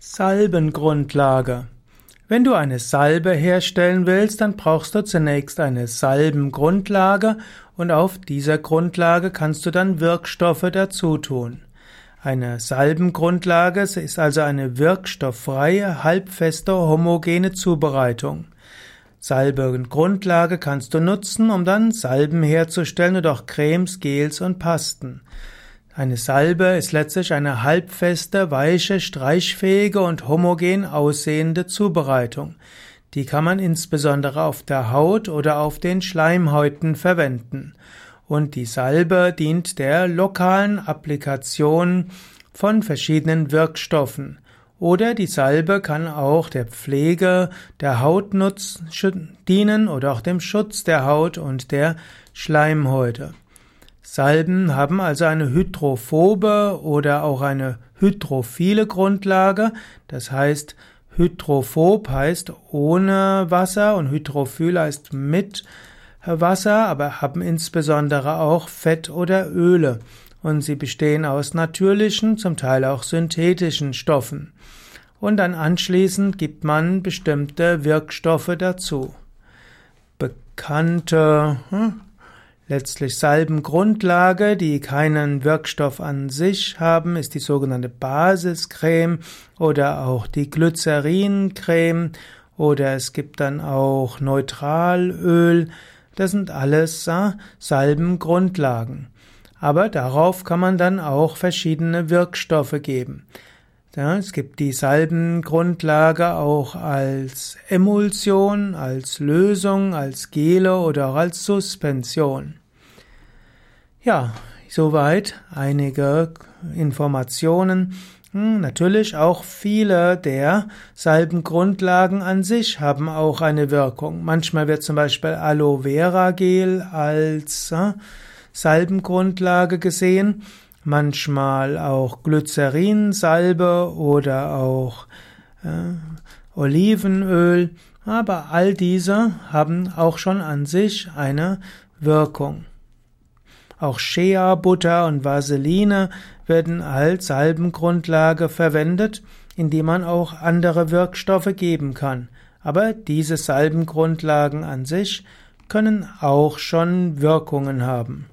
Salbengrundlage. Wenn du eine Salbe herstellen willst, dann brauchst du zunächst eine Salbengrundlage und auf dieser Grundlage kannst du dann Wirkstoffe dazu tun. Eine Salbengrundlage ist also eine wirkstofffreie, halbfeste, homogene Zubereitung. Salbengrundlage kannst du nutzen, um dann Salben herzustellen oder auch Cremes, Gels und Pasten. Eine Salbe ist letztlich eine halbfeste, weiche, streichfähige und homogen aussehende Zubereitung. Die kann man insbesondere auf der Haut oder auf den Schleimhäuten verwenden. Und die Salbe dient der lokalen Applikation von verschiedenen Wirkstoffen. Oder die Salbe kann auch der Pflege der Haut dienen oder auch dem Schutz der Haut und der Schleimhäute. Salben haben also eine hydrophobe oder auch eine hydrophile Grundlage. Das heißt, hydrophob heißt ohne Wasser und hydrophil heißt mit Wasser, aber haben insbesondere auch Fett oder Öle. Und sie bestehen aus natürlichen, zum Teil auch synthetischen Stoffen. Und dann anschließend gibt man bestimmte Wirkstoffe dazu. Bekannte hm, Letztlich Salbengrundlage, die keinen Wirkstoff an sich haben, ist die sogenannte Basiscreme oder auch die Glycerincreme oder es gibt dann auch Neutralöl. Das sind alles äh, Salbengrundlagen. Aber darauf kann man dann auch verschiedene Wirkstoffe geben. Ja, es gibt die Salbengrundlage auch als Emulsion, als Lösung, als Gele oder auch als Suspension. Ja, soweit einige Informationen. Hm, natürlich auch viele der Salbengrundlagen an sich haben auch eine Wirkung. Manchmal wird zum Beispiel Aloe Vera Gel als äh, Salbengrundlage gesehen manchmal auch Glycerinsalbe oder auch äh, Olivenöl, aber all diese haben auch schon an sich eine Wirkung. Auch Shea-Butter und Vaseline werden als Salbengrundlage verwendet, indem man auch andere Wirkstoffe geben kann. Aber diese Salbengrundlagen an sich können auch schon Wirkungen haben.